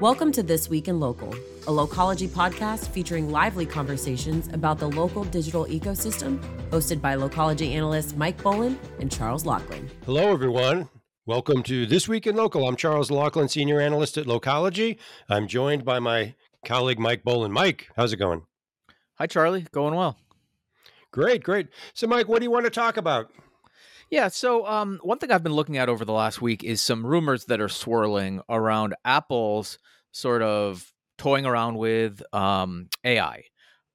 Welcome to This Week in Local, a Localogy podcast featuring lively conversations about the local digital ecosystem, hosted by Localogy analysts Mike Boland and Charles Laughlin. Hello, everyone. Welcome to This Week in Local. I'm Charles Laughlin, Senior Analyst at Localogy. I'm joined by my colleague Mike Boland. Mike, how's it going? Hi, Charlie. Going well. Great, great. So, Mike, what do you want to talk about? Yeah, so um, one thing I've been looking at over the last week is some rumors that are swirling around Apple's sort of toying around with um, AI.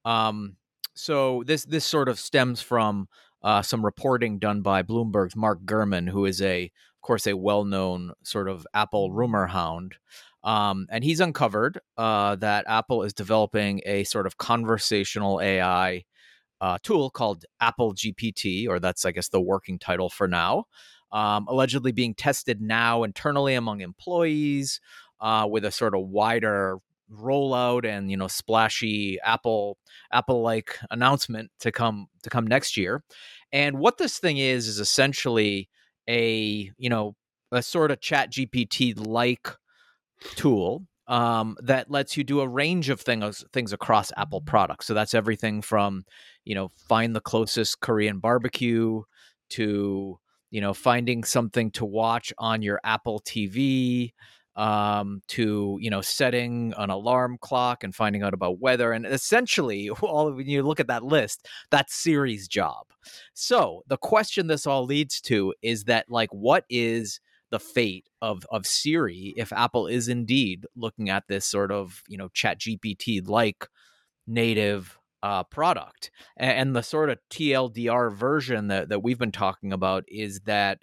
Um, so this this sort of stems from uh, some reporting done by Bloomberg's Mark Gurman, who is a, of course, a well-known sort of Apple rumor hound. Um, and he's uncovered uh, that Apple is developing a sort of conversational AI uh, tool called Apple GPT, or that's, I guess, the working title for now, um, allegedly being tested now internally among employees uh, with a sort of wider rollout and you know splashy apple apple like announcement to come to come next year and what this thing is is essentially a you know a sort of chat gpt like tool um, that lets you do a range of things things across Apple products. So that's everything from you know find the closest Korean barbecue to you know finding something to watch on your Apple TV um, to you know setting an alarm clock and finding out about weather and essentially all when you look at that list that's Siri's job. So the question this all leads to is that like what is the fate of of Siri if Apple is indeed looking at this sort of you know Chat GPT like native uh, product. And, the sort of TLDR version that that we've been talking about is that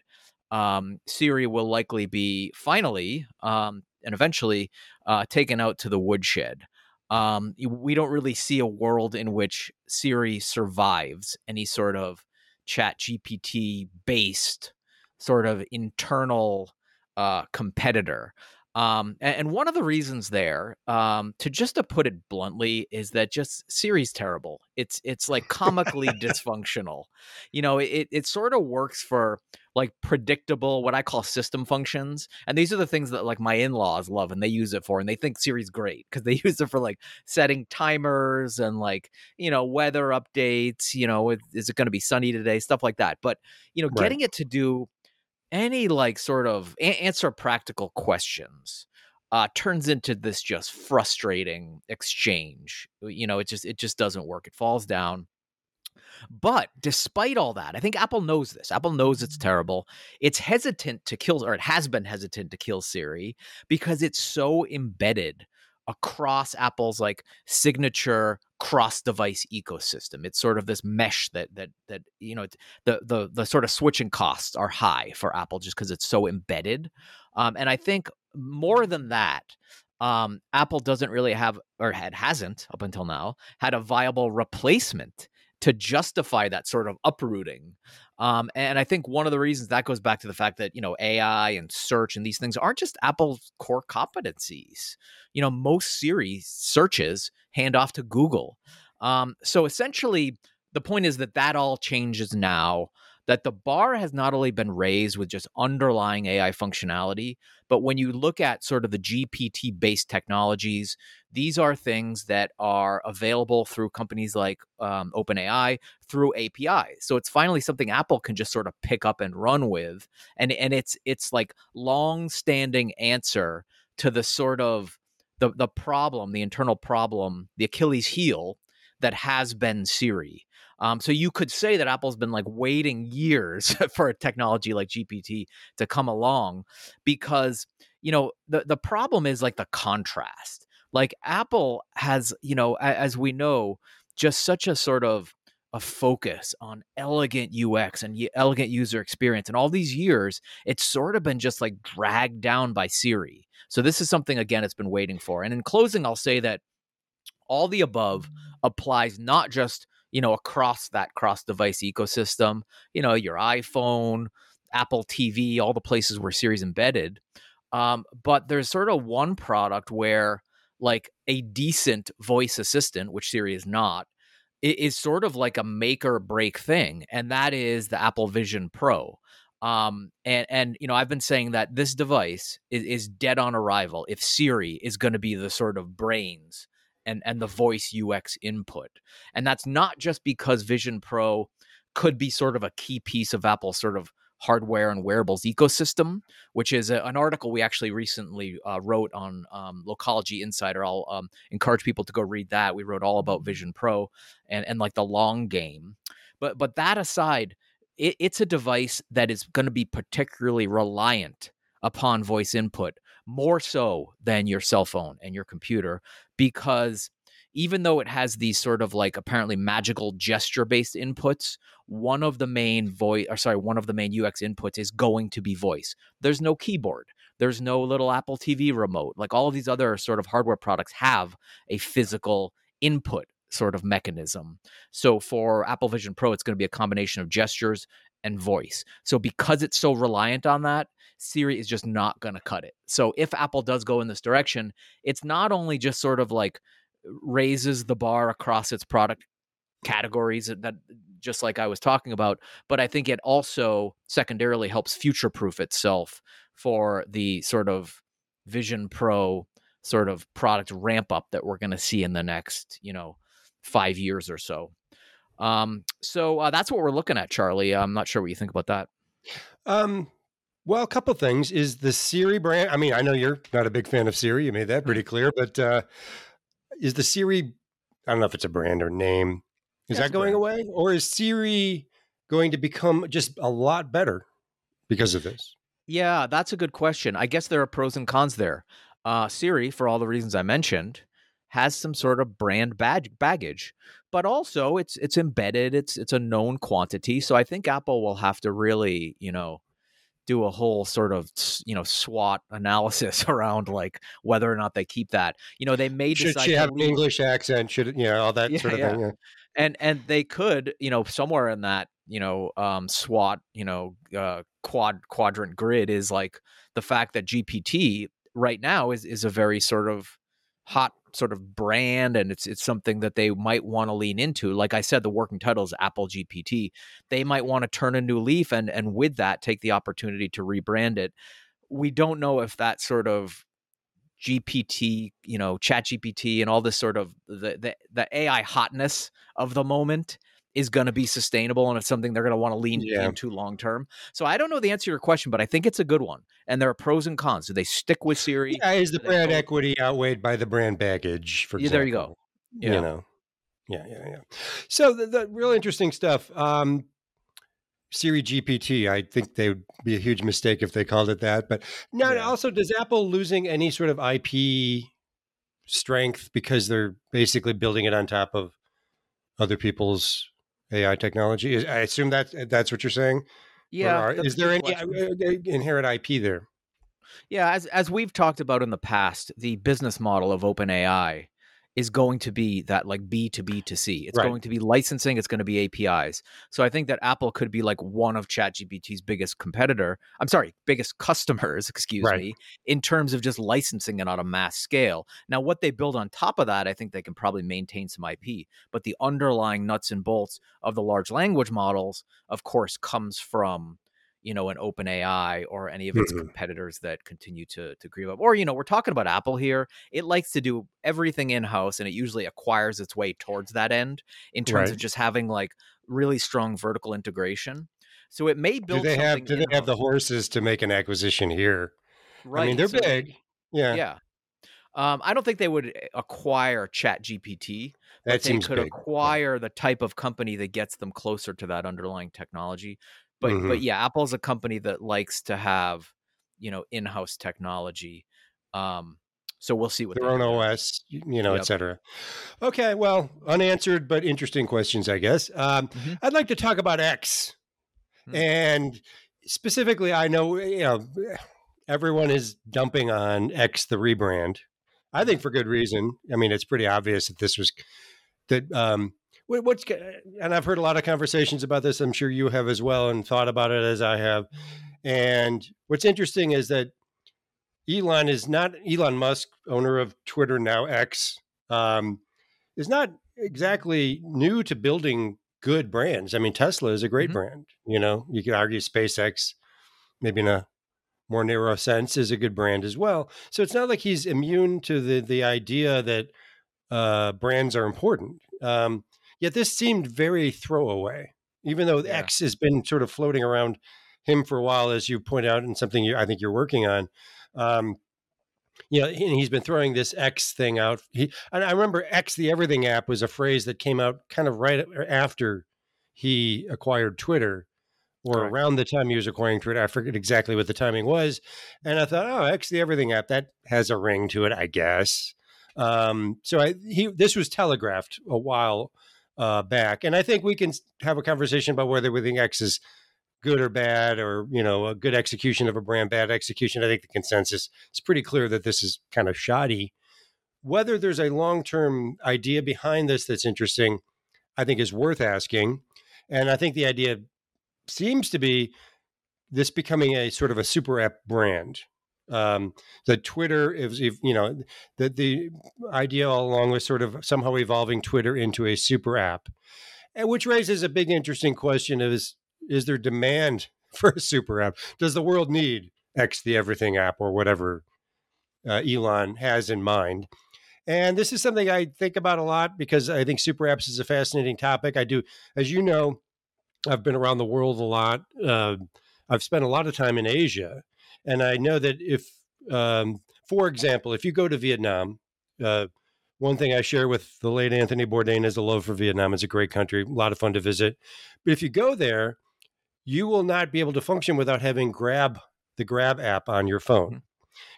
um, Siri will likely be finally um, and eventually uh, taken out to the woodshed. Um, we don't really see a world in which Siri survives any sort of Chat GPT based sort of internal uh, competitor. Um, and, and, one of the reasons there, um, to just to put it bluntly, is that just Siri's terrible. It's it's like comically dysfunctional. You know, it it sort of works for like predictable what I call system functions, and these are the things that like my in laws love and they use it for, and they think Siri's great because they use it for like setting timers and like you know weather updates. You know, is it going to be sunny today? Stuff like that. But you know, right. getting it to do any like sort of a- answer practical questions uh, turns into this just frustrating exchange. You know, it just it just doesn't work. It falls down. But despite all that, I think Apple knows this. Apple knows it's terrible. It's hesitant to kill, or it has been hesitant to kill Siri because it's so embedded across Apple's like signature cross-device ecosystem. It's sort of this mesh that that that you know the the the sort of switching costs are high for Apple just because it's so embedded. Um, and I think more than that, um, Apple doesn't really have or had hasn't up until now had a viable replacement to justify that sort of uprooting. Um, and I think one of the reasons that goes back to the fact that, you know, AI and search and these things aren't just Apple's core competencies. You know, most Siri searches hand off to Google. Um, so essentially, the point is that that all changes now that the bar has not only been raised with just underlying AI functionality, but when you look at sort of the GPT based technologies, these are things that are available through companies like um, OpenAI through API. So it's finally something Apple can just sort of pick up and run with, and and it's it's like long standing answer to the sort of the the problem, the internal problem, the Achilles heel that has been Siri. Um, so you could say that Apple's been like waiting years for a technology like GPT to come along because, you know, the, the problem is like the contrast. Like Apple has, you know, as we know, just such a sort of a focus on elegant UX and elegant user experience. And all these years, it's sort of been just like dragged down by Siri. So this is something again it's been waiting for. And in closing, I'll say that all the above applies not just you know across that cross device ecosystem you know your iphone apple tv all the places where siri's embedded. Um, but there's sort of one product where like a decent voice assistant which siri is not is sort of like a make or break thing and that is the apple vision pro. Um, and and you know, I've been saying that this device is, is dead on arrival if Siri is going to be the sort of brains and and the voice UX input. And that's not just because Vision Pro could be sort of a key piece of Apple's sort of hardware and wearables ecosystem, which is a, an article we actually recently uh, wrote on um, Localogy Insider. I'll um, encourage people to go read that. We wrote all about Vision Pro and and like the long game. But but that aside, it, it's a device that is going to be particularly reliant upon voice input more so than your cell phone and your computer because even though it has these sort of like apparently magical gesture based inputs one of the main voice or sorry one of the main ux inputs is going to be voice. There's no keyboard. There's no little apple tv remote. Like all of these other sort of hardware products have a physical input sort of mechanism. So for apple vision pro it's going to be a combination of gestures and voice so because it's so reliant on that Siri is just not going to cut it. So if Apple does go in this direction, it's not only just sort of like raises the bar across its product categories that just like I was talking about, but I think it also secondarily helps future proof itself for the sort of Vision Pro sort of product ramp up that we're going to see in the next, you know, 5 years or so. Um, so uh, that's what we're looking at, Charlie. I'm not sure what you think about that. Um, well, a couple things is the Siri brand. I mean, I know you're not a big fan of Siri. You made that pretty mm-hmm. clear, but uh, is the Siri? I don't know if it's a brand or name. Is that going away, or is Siri going to become just a lot better because of this? Yeah, that's a good question. I guess there are pros and cons there. Uh, Siri, for all the reasons I mentioned, has some sort of brand badge baggage, but also it's it's embedded. It's it's a known quantity. So I think Apple will have to really, you know, do a whole sort of you know SWOT analysis around like whether or not they keep that. You know, they may should she have an English accent? Should you know all that yeah, sort of yeah. thing? Yeah. And and they could you know somewhere in that you know um, SWOT you know uh, quad quadrant grid is like the fact that GPT right now is is a very sort of hot sort of brand and it's it's something that they might want to lean into. Like I said, the working title is Apple GPT. They might want to turn a new leaf and and with that take the opportunity to rebrand it. We don't know if that sort of GPT, you know, Chat GPT and all this sort of the the, the AI hotness of the moment is going to be sustainable and it's something they're going to want to lean yeah. into long term. So I don't know the answer to your question, but I think it's a good one. And there are pros and cons. Do they stick with Siri? Yeah, is the brand equity outweighed by the brand baggage? For yeah, there you go. Yeah. You know, yeah, yeah, yeah. So the, the real interesting stuff. Um, Siri GPT, I think they would be a huge mistake if they called it that. But now, yeah. also, does Apple losing any sort of IP strength because they're basically building it on top of other people's AI technology. I assume that that's what you're saying. Yeah. Are, is there any uh, uh, inherent IP there? Yeah, as as we've talked about in the past, the business model of OpenAI is going to be that like B to B to C. It's right. going to be licensing, it's going to be APIs. So I think that Apple could be like one of ChatGPT's biggest competitor. I'm sorry, biggest customers, excuse right. me, in terms of just licensing it on a mass scale. Now what they build on top of that, I think they can probably maintain some IP, but the underlying nuts and bolts of the large language models of course comes from you know, an open AI or any of its mm-hmm. competitors that continue to to creep up. Or, you know, we're talking about Apple here. It likes to do everything in-house and it usually acquires its way towards that end in terms right. of just having like really strong vertical integration. So it may build Do they have do they have the horses to make an acquisition here? Right. I mean, they're so, big. Yeah. Yeah. Um, I don't think they would eh, acquire Chat GPT, but that they could big. acquire yeah. the type of company that gets them closer to that underlying technology. But mm-hmm. but yeah, Apple's a company that likes to have you know in-house technology. Um, so we'll see what their own OS, you know, yep. etc. Okay, well, unanswered but interesting questions, I guess. Um, mm-hmm. I'd like to talk about X, mm-hmm. and specifically, I know you know everyone is dumping on X the rebrand. I think for good reason. I mean, it's pretty obvious that this was that um, what's and I've heard a lot of conversations about this. I'm sure you have as well, and thought about it as I have. And what's interesting is that Elon is not Elon Musk, owner of Twitter now X, um, is not exactly new to building good brands. I mean, Tesla is a great mm-hmm. brand. You know, you could argue SpaceX maybe in a more narrow sense, is a good brand as well. So it's not like he's immune to the the idea that uh, brands are important. Um, yet this seemed very throwaway, even though yeah. X has been sort of floating around him for a while, as you point out, and something you, I think you're working on. Um, you know, and he's been throwing this X thing out. He, and I remember X the Everything app was a phrase that came out kind of right after he acquired Twitter, or right. around the time he was acquiring Twitter. I forget exactly what the timing was, and I thought, oh, X the Everything app that has a ring to it, I guess. Um, so I he this was telegraphed a while uh, back, and I think we can have a conversation about whether we think X is good or bad, or you know, a good execution of a brand, bad execution. I think the consensus is pretty clear that this is kind of shoddy. Whether there's a long term idea behind this that's interesting, I think is worth asking. And I think the idea seems to be this becoming a sort of a super app brand. Um, the Twitter is, you know, the the idea all along was sort of somehow evolving Twitter into a super app, and which raises a big interesting question: is is there demand for a super app? Does the world need X the Everything app or whatever uh, Elon has in mind? And this is something I think about a lot because I think super apps is a fascinating topic. I do, as you know, I've been around the world a lot. Uh, I've spent a lot of time in Asia, and I know that if, um, for example, if you go to Vietnam, uh, one thing I share with the late Anthony Bourdain is a love for Vietnam. It's a great country, a lot of fun to visit. But if you go there, you will not be able to function without having Grab, the Grab app on your phone. Mm-hmm.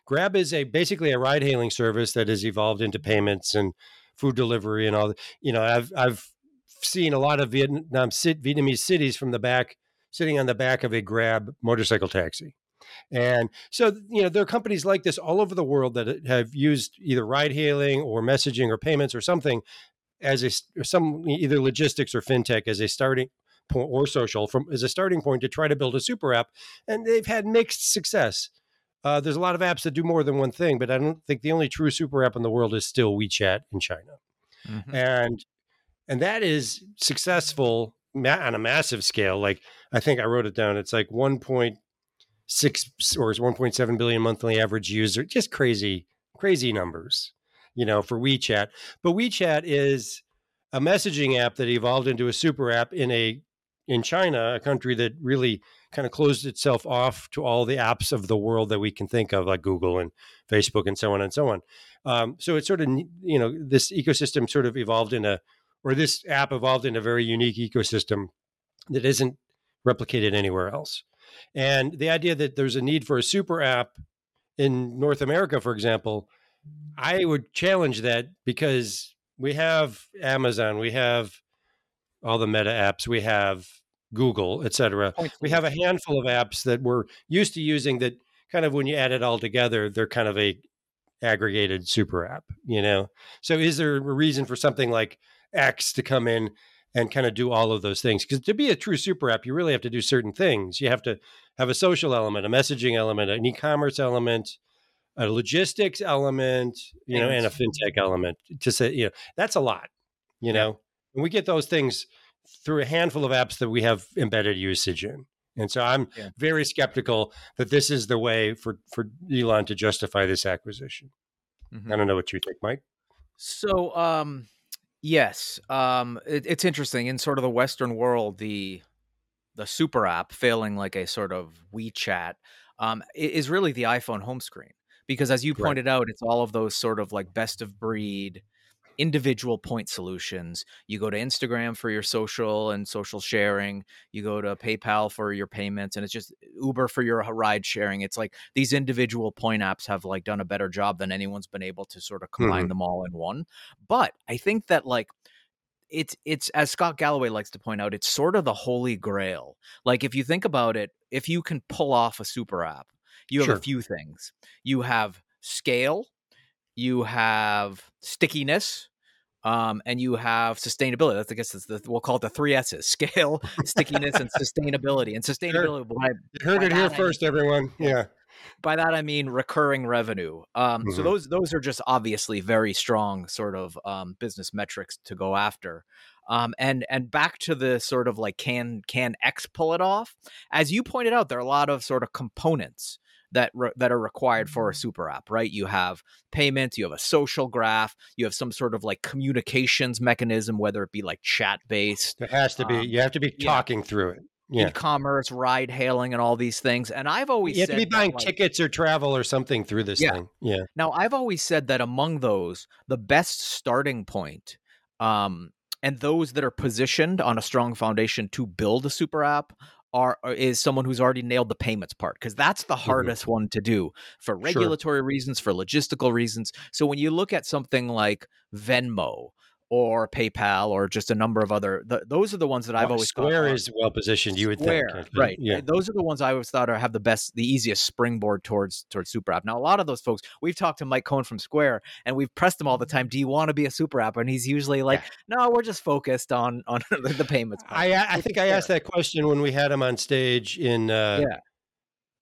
Grab is a basically a ride hailing service that has evolved into payments and food delivery and all. You know, I've I've seen a lot of Vietnam Vietnamese cities from the back, sitting on the back of a Grab motorcycle taxi. And so, you know, there are companies like this all over the world that have used either ride hailing or messaging or payments or something as a some either logistics or fintech as a starting point or social from as a starting point to try to build a super app, and they've had mixed success. Uh, there's a lot of apps that do more than one thing, but I don't think the only true super app in the world is still WeChat in China, mm-hmm. and and that is successful on a massive scale. Like I think I wrote it down. It's like 1.6 or 1.7 billion monthly average user. Just crazy, crazy numbers, you know, for WeChat. But WeChat is a messaging app that evolved into a super app in a in China, a country that really kind of closed itself off to all the apps of the world that we can think of, like Google and Facebook and so on and so on. Um, so it sort of, you know, this ecosystem sort of evolved in a, or this app evolved in a very unique ecosystem that isn't replicated anywhere else. And the idea that there's a need for a super app in North America, for example, I would challenge that because we have Amazon, we have all the meta apps, we have Google, et cetera. We have a handful of apps that we're used to using that kind of when you add it all together, they're kind of a aggregated super app, you know. So is there a reason for something like X to come in and kind of do all of those things? Because to be a true super app, you really have to do certain things. You have to have a social element, a messaging element, an e-commerce element, a logistics element, you know, and a fintech element. To say, you know, that's a lot, you know. And we get those things through a handful of apps that we have embedded usage in. And so I'm yeah. very skeptical that this is the way for, for Elon to justify this acquisition. Mm-hmm. I don't know what you think, Mike. So, um, yes, um, it, it's interesting in sort of the Western world, the the super app failing like a sort of WeChat um, is really the iPhone home screen because, as you pointed out, it's all of those sort of like best of breed individual point solutions. You go to Instagram for your social and social sharing. You go to PayPal for your payments, and it's just Uber for your ride sharing. It's like these individual point apps have like done a better job than anyone's been able to sort of combine mm-hmm. them all in one. But I think that like it's it's as Scott Galloway likes to point out, it's sort of the holy grail. Like if you think about it, if you can pull off a super app, you have sure. a few things. You have scale, you have stickiness, um, and you have sustainability. That's I guess it's the, we'll call it the three S's: scale, stickiness, and sustainability. And sustainability. Sure. By, you heard it here first, I mean, everyone. Yeah. By that I mean recurring revenue. Um, mm-hmm. So those those are just obviously very strong sort of um, business metrics to go after. Um, and and back to the sort of like can can X pull it off? As you pointed out, there are a lot of sort of components that re- that are required for a mm-hmm. super app, right? You have payments, you have a social graph, you have some sort of like communications mechanism, whether it be like chat based. There has to be. Um, you have to be talking yeah. through it. Yeah. E-commerce, ride hailing, and all these things. And I've always you have to be buying like, tickets or travel or something through this yeah. thing. Yeah. Now I've always said that among those, the best starting point um, and those that are positioned on a strong foundation to build a super app are uh, is someone who's already nailed the payments part because that's the mm-hmm. hardest mm-hmm. one to do for regulatory sure. reasons for logistical reasons so when you look at something like venmo or PayPal or just a number of other. The, those are the ones that I've always Square is well positioned. You would Square, think, right? Yeah, those are the ones I always thought are have the best, the easiest springboard towards towards super app. Now, a lot of those folks, we've talked to Mike Cohen from Square, and we've pressed him all the time. Do you want to be a super app? And he's usually like, yeah. No, we're just focused on on the payments. Part. I I think I asked that question when we had him on stage in uh, yeah.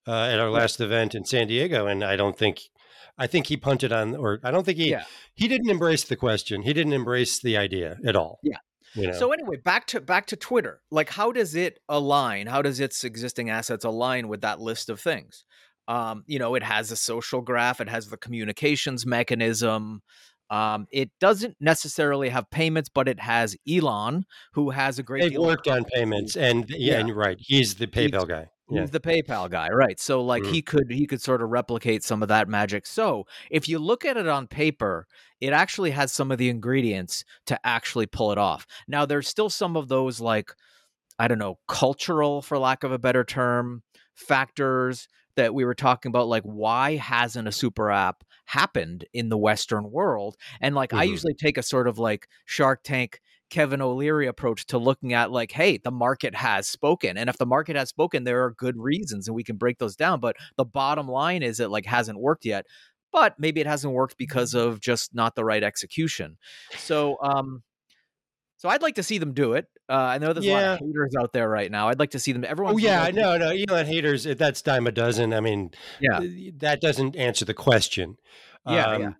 Uh, at our last event in San Diego, and I don't think I think he punted on, or I don't think he yeah. he didn't embrace the question. He didn't embrace the idea at all. Yeah. You know? So anyway, back to back to Twitter. Like, how does it align? How does its existing assets align with that list of things? Um, you know, it has a social graph. It has the communications mechanism. Um, it doesn't necessarily have payments, but it has Elon, who has a great. They've worked on payments, and yeah, yeah, and right, he's the PayPal he's, guy. Yeah. He's the PayPal guy, right? So like mm. he could he could sort of replicate some of that magic. So if you look at it on paper, it actually has some of the ingredients to actually pull it off. Now there's still some of those like I don't know, cultural for lack of a better term, factors that we were talking about like why hasn't a super app happened in the western world? And like mm-hmm. I usually take a sort of like Shark Tank Kevin O'Leary approach to looking at like, hey, the market has spoken. And if the market has spoken, there are good reasons and we can break those down. But the bottom line is it like hasn't worked yet. But maybe it hasn't worked because mm-hmm. of just not the right execution. So um so I'd like to see them do it. Uh, I know there's yeah. a lot of haters out there right now. I'd like to see them. Everyone. Oh yeah, no, no. Elon haters. If that's dime a dozen. I mean, yeah, that doesn't answer the question. Yeah, um, yeah.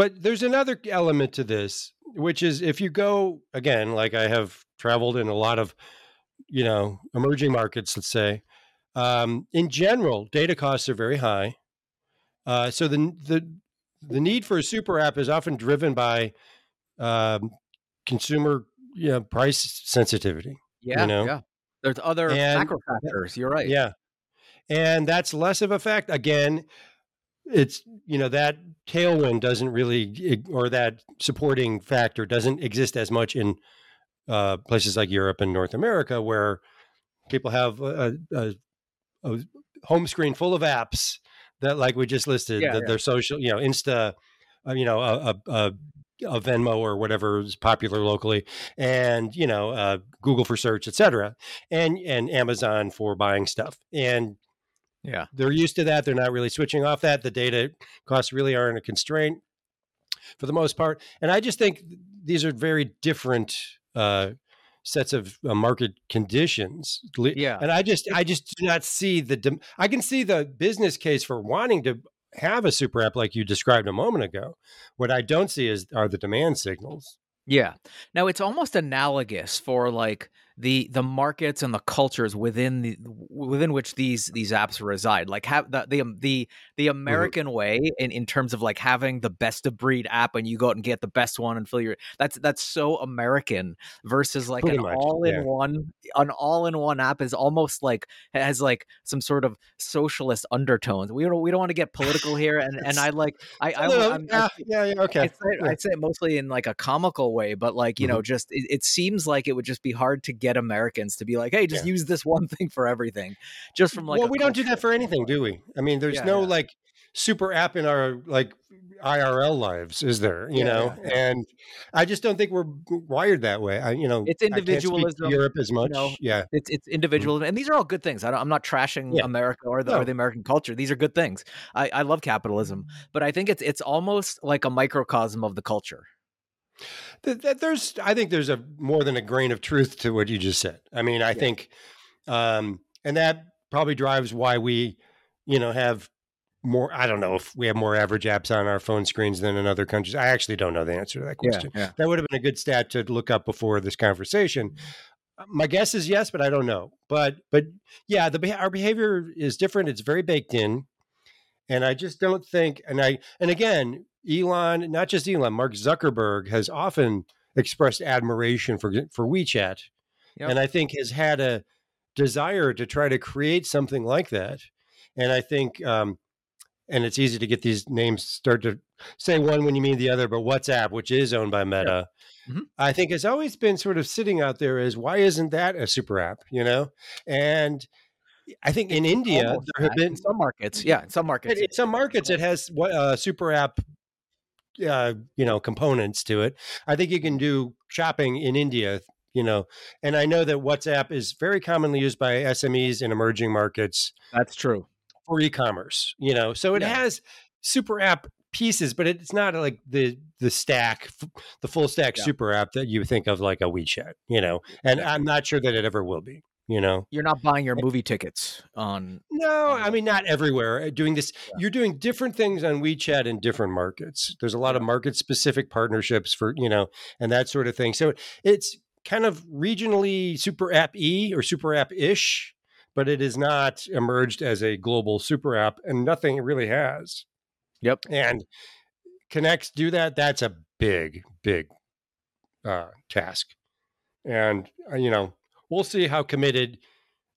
But there's another element to this, which is if you go again, like I have traveled in a lot of, you know, emerging markets, let's say, um, in general, data costs are very high. Uh, so the the the need for a super app is often driven by um, consumer you know, price sensitivity. Yeah, you know? yeah. There's other and, macro factors. You're right. Yeah, and that's less of a fact. Again, it's you know that tailwind doesn't really or that supporting factor doesn't exist as much in uh, places like Europe and North America where people have a, a, a, home screen full of apps that like we just listed yeah, that yeah. they're social you know insta uh, you know a, a, a Venmo or whatever is popular locally, and you know uh, Google for search, etc., and and Amazon for buying stuff. And yeah. They're used to that. They're not really switching off that. The data costs really aren't a constraint for the most part. And I just think these are very different uh, sets of uh, market conditions. Yeah. And I just I just do not see the I can see the business case for wanting to have a super app like you described a moment ago. What I don't see is are the demand signals. Yeah. Now it's almost analogous for like the the markets and the cultures within the within which these these apps reside like have the the um, the, the mm-hmm. american mm-hmm. way in, in terms of like having the best of breed app and you go out and get the best one and fill your that's that's so american versus like Pretty an much, all in yeah. one an all in one app is almost like has like some sort of socialist undertones we don't we don't want to get political here and and i like i i I'm, yeah, yeah, yeah okay I'd say, yeah. I'd say, mostly in like a comical way but like you mm-hmm. know just it, it seems like it would just be hard to get get Americans to be like, hey, just yeah. use this one thing for everything. Just from like Well, we don't do that for anything, do we? I mean, there's yeah, no yeah. like super app in our like IRL lives, is there? You know, and I just don't think we're wired that way. I, you know, it's individualism. Europe as much, you know, yeah. It's it's mm-hmm. individualism, and these are all good things. I am not trashing America or the no. or the American culture. These are good things. I, I love capitalism, but I think it's it's almost like a microcosm of the culture there's i think there's a more than a grain of truth to what you just said. I mean i yeah. think um and that probably drives why we you know have more i don't know if we have more average apps on our phone screens than in other countries. I actually don't know the answer to that question. yeah, yeah. that would have been a good stat to look up before this conversation. Uh, my guess is yes but i don't know. But but yeah the our behavior is different. It's very baked in and i just don't think and i and again elon not just elon mark zuckerberg has often expressed admiration for for wechat yep. and i think has had a desire to try to create something like that and i think um, and it's easy to get these names start to say one when you mean the other, but WhatsApp, which is owned by Meta, yeah. mm-hmm. I think has always been sort of sitting out there as why isn't that a super app, you know? And I think in India there have been some markets, yeah, in some markets, in some markets it has what uh, super app, uh, you know, components to it. I think you can do shopping in India, you know, and I know that WhatsApp is very commonly used by SMEs in emerging markets. That's true for e-commerce, you know. So it yeah. has super app pieces, but it's not like the the stack, the full stack yeah. super app that you think of like a WeChat, you know. And. I'm not sure that it ever will be. You know, you're not buying your movie tickets on. No, I mean not everywhere. Uh, doing this, you're doing different things on WeChat in different markets. There's a lot of market specific partnerships for you know, and that sort of thing. So it's kind of regionally super app e or super app ish but it has not emerged as a global super app, and nothing really has. Yep. And Connext do that. That's a big, big uh, task, and uh, you know we'll see how committed.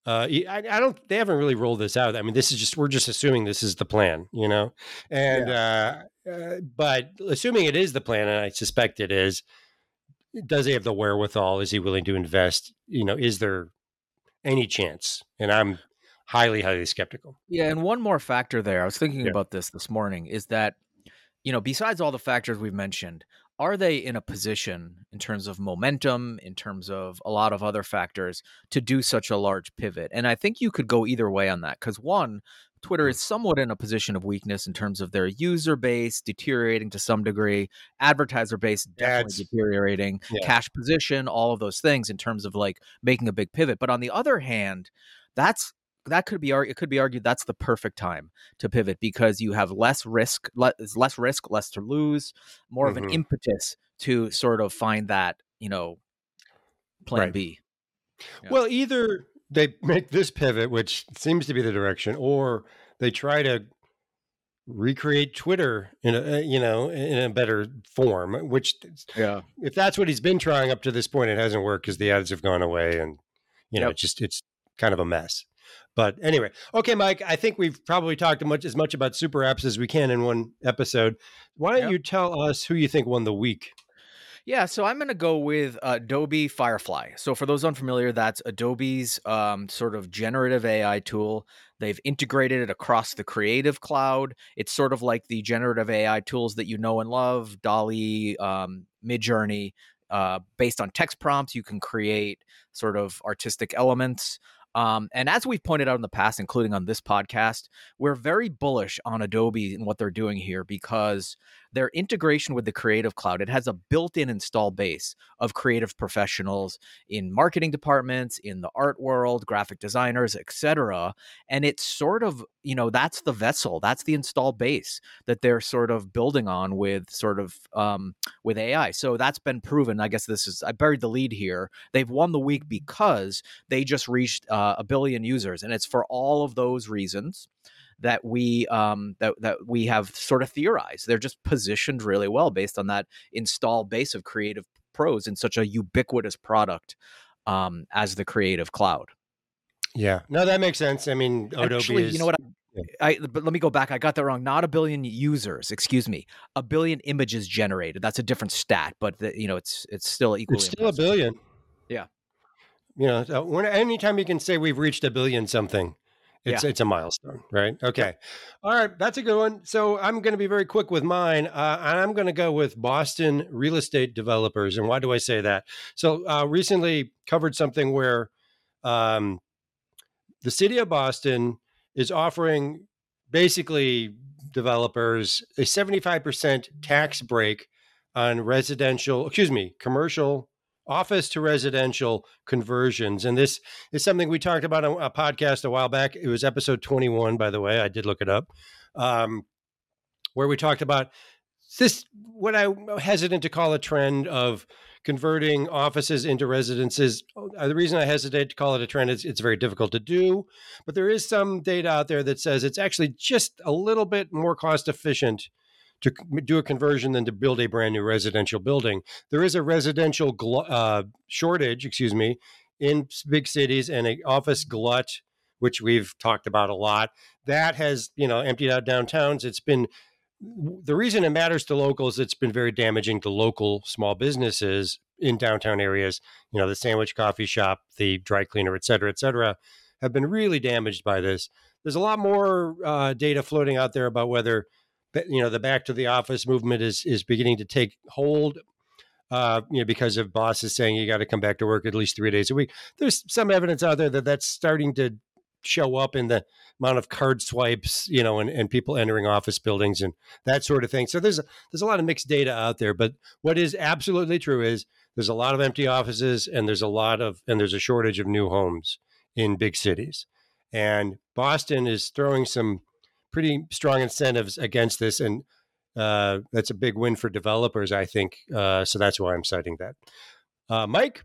Uh, I, I, don't. They haven't really rolled this out. I mean, this is just we're just assuming this is the plan, you know. And yeah. uh, uh, but assuming it is the plan, and I suspect it is, does he have the wherewithal? Is he willing to invest? You know, is there any chance. And I'm highly, highly skeptical. Yeah. And one more factor there, I was thinking yeah. about this this morning, is that, you know, besides all the factors we've mentioned, are they in a position in terms of momentum, in terms of a lot of other factors to do such a large pivot? And I think you could go either way on that. Because one, Twitter hmm. is somewhat in a position of weakness in terms of their user base deteriorating to some degree, advertiser base definitely deteriorating, yeah. cash position, all of those things in terms of like making a big pivot. But on the other hand, that's that could be argued. it could be argued that's the perfect time to pivot because you have less risk less risk less to lose more mm-hmm. of an mm-hmm. impetus to sort of find that you know plan right. b yeah. well either they make this pivot, which seems to be the direction, or they try to recreate Twitter in a you know in a better form. Which yeah, if that's what he's been trying up to this point, it hasn't worked because the ads have gone away, and you know yep. it's just it's kind of a mess. But anyway, okay, Mike, I think we've probably talked much as much about super apps as we can in one episode. Why don't yep. you tell us who you think won the week? Yeah, so I'm going to go with Adobe Firefly. So for those unfamiliar, that's Adobe's um, sort of generative AI tool. They've integrated it across the Creative Cloud. It's sort of like the generative AI tools that you know and love, DALL-E, um, Midjourney. Uh, based on text prompts, you can create sort of artistic elements. Um, and as we've pointed out in the past, including on this podcast, we're very bullish on Adobe and what they're doing here because their integration with the Creative Cloud, it has a built-in install base of creative professionals in marketing departments, in the art world, graphic designers, etc. And it's sort of, you know, that's the vessel, that's the install base that they're sort of building on with sort of um, with AI. So that's been proven. I guess this is I buried the lead here. They've won the week because they just reached uh, a billion users, and it's for all of those reasons that we um, that that we have sort of theorized. They're just positioned really well based on that install base of creative pros in such a ubiquitous product um, as the Creative Cloud. Yeah, no, that makes sense. I mean, Adobe Actually, is... you know what? I, I, but let me go back. I got that wrong. Not a billion users, excuse me. A billion images generated. That's a different stat, but the, you know, it's it's still equally. It's still impressive. a billion. Yeah. You know, when anytime you can say we've reached a billion something, it's yeah. it's a milestone, right? Okay, all right, that's a good one. So I'm going to be very quick with mine. Uh, I'm going to go with Boston real estate developers, and why do I say that? So uh, recently covered something where um, the city of Boston is offering basically developers a 75% tax break on residential, excuse me, commercial office to residential conversions. And this is something we talked about on a podcast a while back. It was episode 21, by the way. I did look it up. um, where we talked about this, what I hesitant to call a trend of converting offices into residences. Uh, the reason I hesitate to call it a trend is it's very difficult to do, but there is some data out there that says it's actually just a little bit more cost efficient to do a conversion than to build a brand new residential building. There is a residential gl- uh, shortage, excuse me, in big cities and an office glut, which we've talked about a lot. That has, you know, emptied out downtowns. It's been the reason it matters to locals. It's been very damaging to local small businesses in downtown areas. You know, the sandwich coffee shop, the dry cleaner, et cetera, et cetera, have been really damaged by this. There's a lot more uh, data floating out there about whether you know the back to the office movement is is beginning to take hold uh, you know, because of bosses saying you got to come back to work at least three days a week. There's some evidence out there that that's starting to show up in the amount of card swipes, you know, and, and people entering office buildings and that sort of thing. So there's a, there's a lot of mixed data out there. But what is absolutely true is there's a lot of empty offices and there's a lot of and there's a shortage of new homes in big cities. And Boston is throwing some pretty strong incentives against this, and uh, that's a big win for developers, I think. Uh, so that's why I'm citing that. Uh, Mike,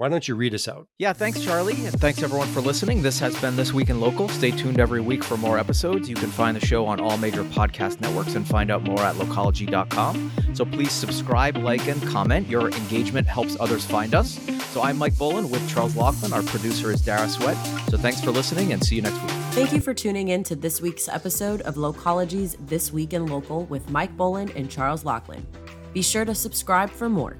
why don't you read us out? Yeah, thanks, Charlie. And thanks, everyone, for listening. This has been This Week in Local. Stay tuned every week for more episodes. You can find the show on all major podcast networks and find out more at localogy.com. So please subscribe, like, and comment. Your engagement helps others find us. So I'm Mike Boland with Charles Laughlin. Our producer is Dara Sweat. So thanks for listening and see you next week. Thank you for tuning in to this week's episode of Localogy's This Week in Local with Mike Boland and Charles Laughlin. Be sure to subscribe for more.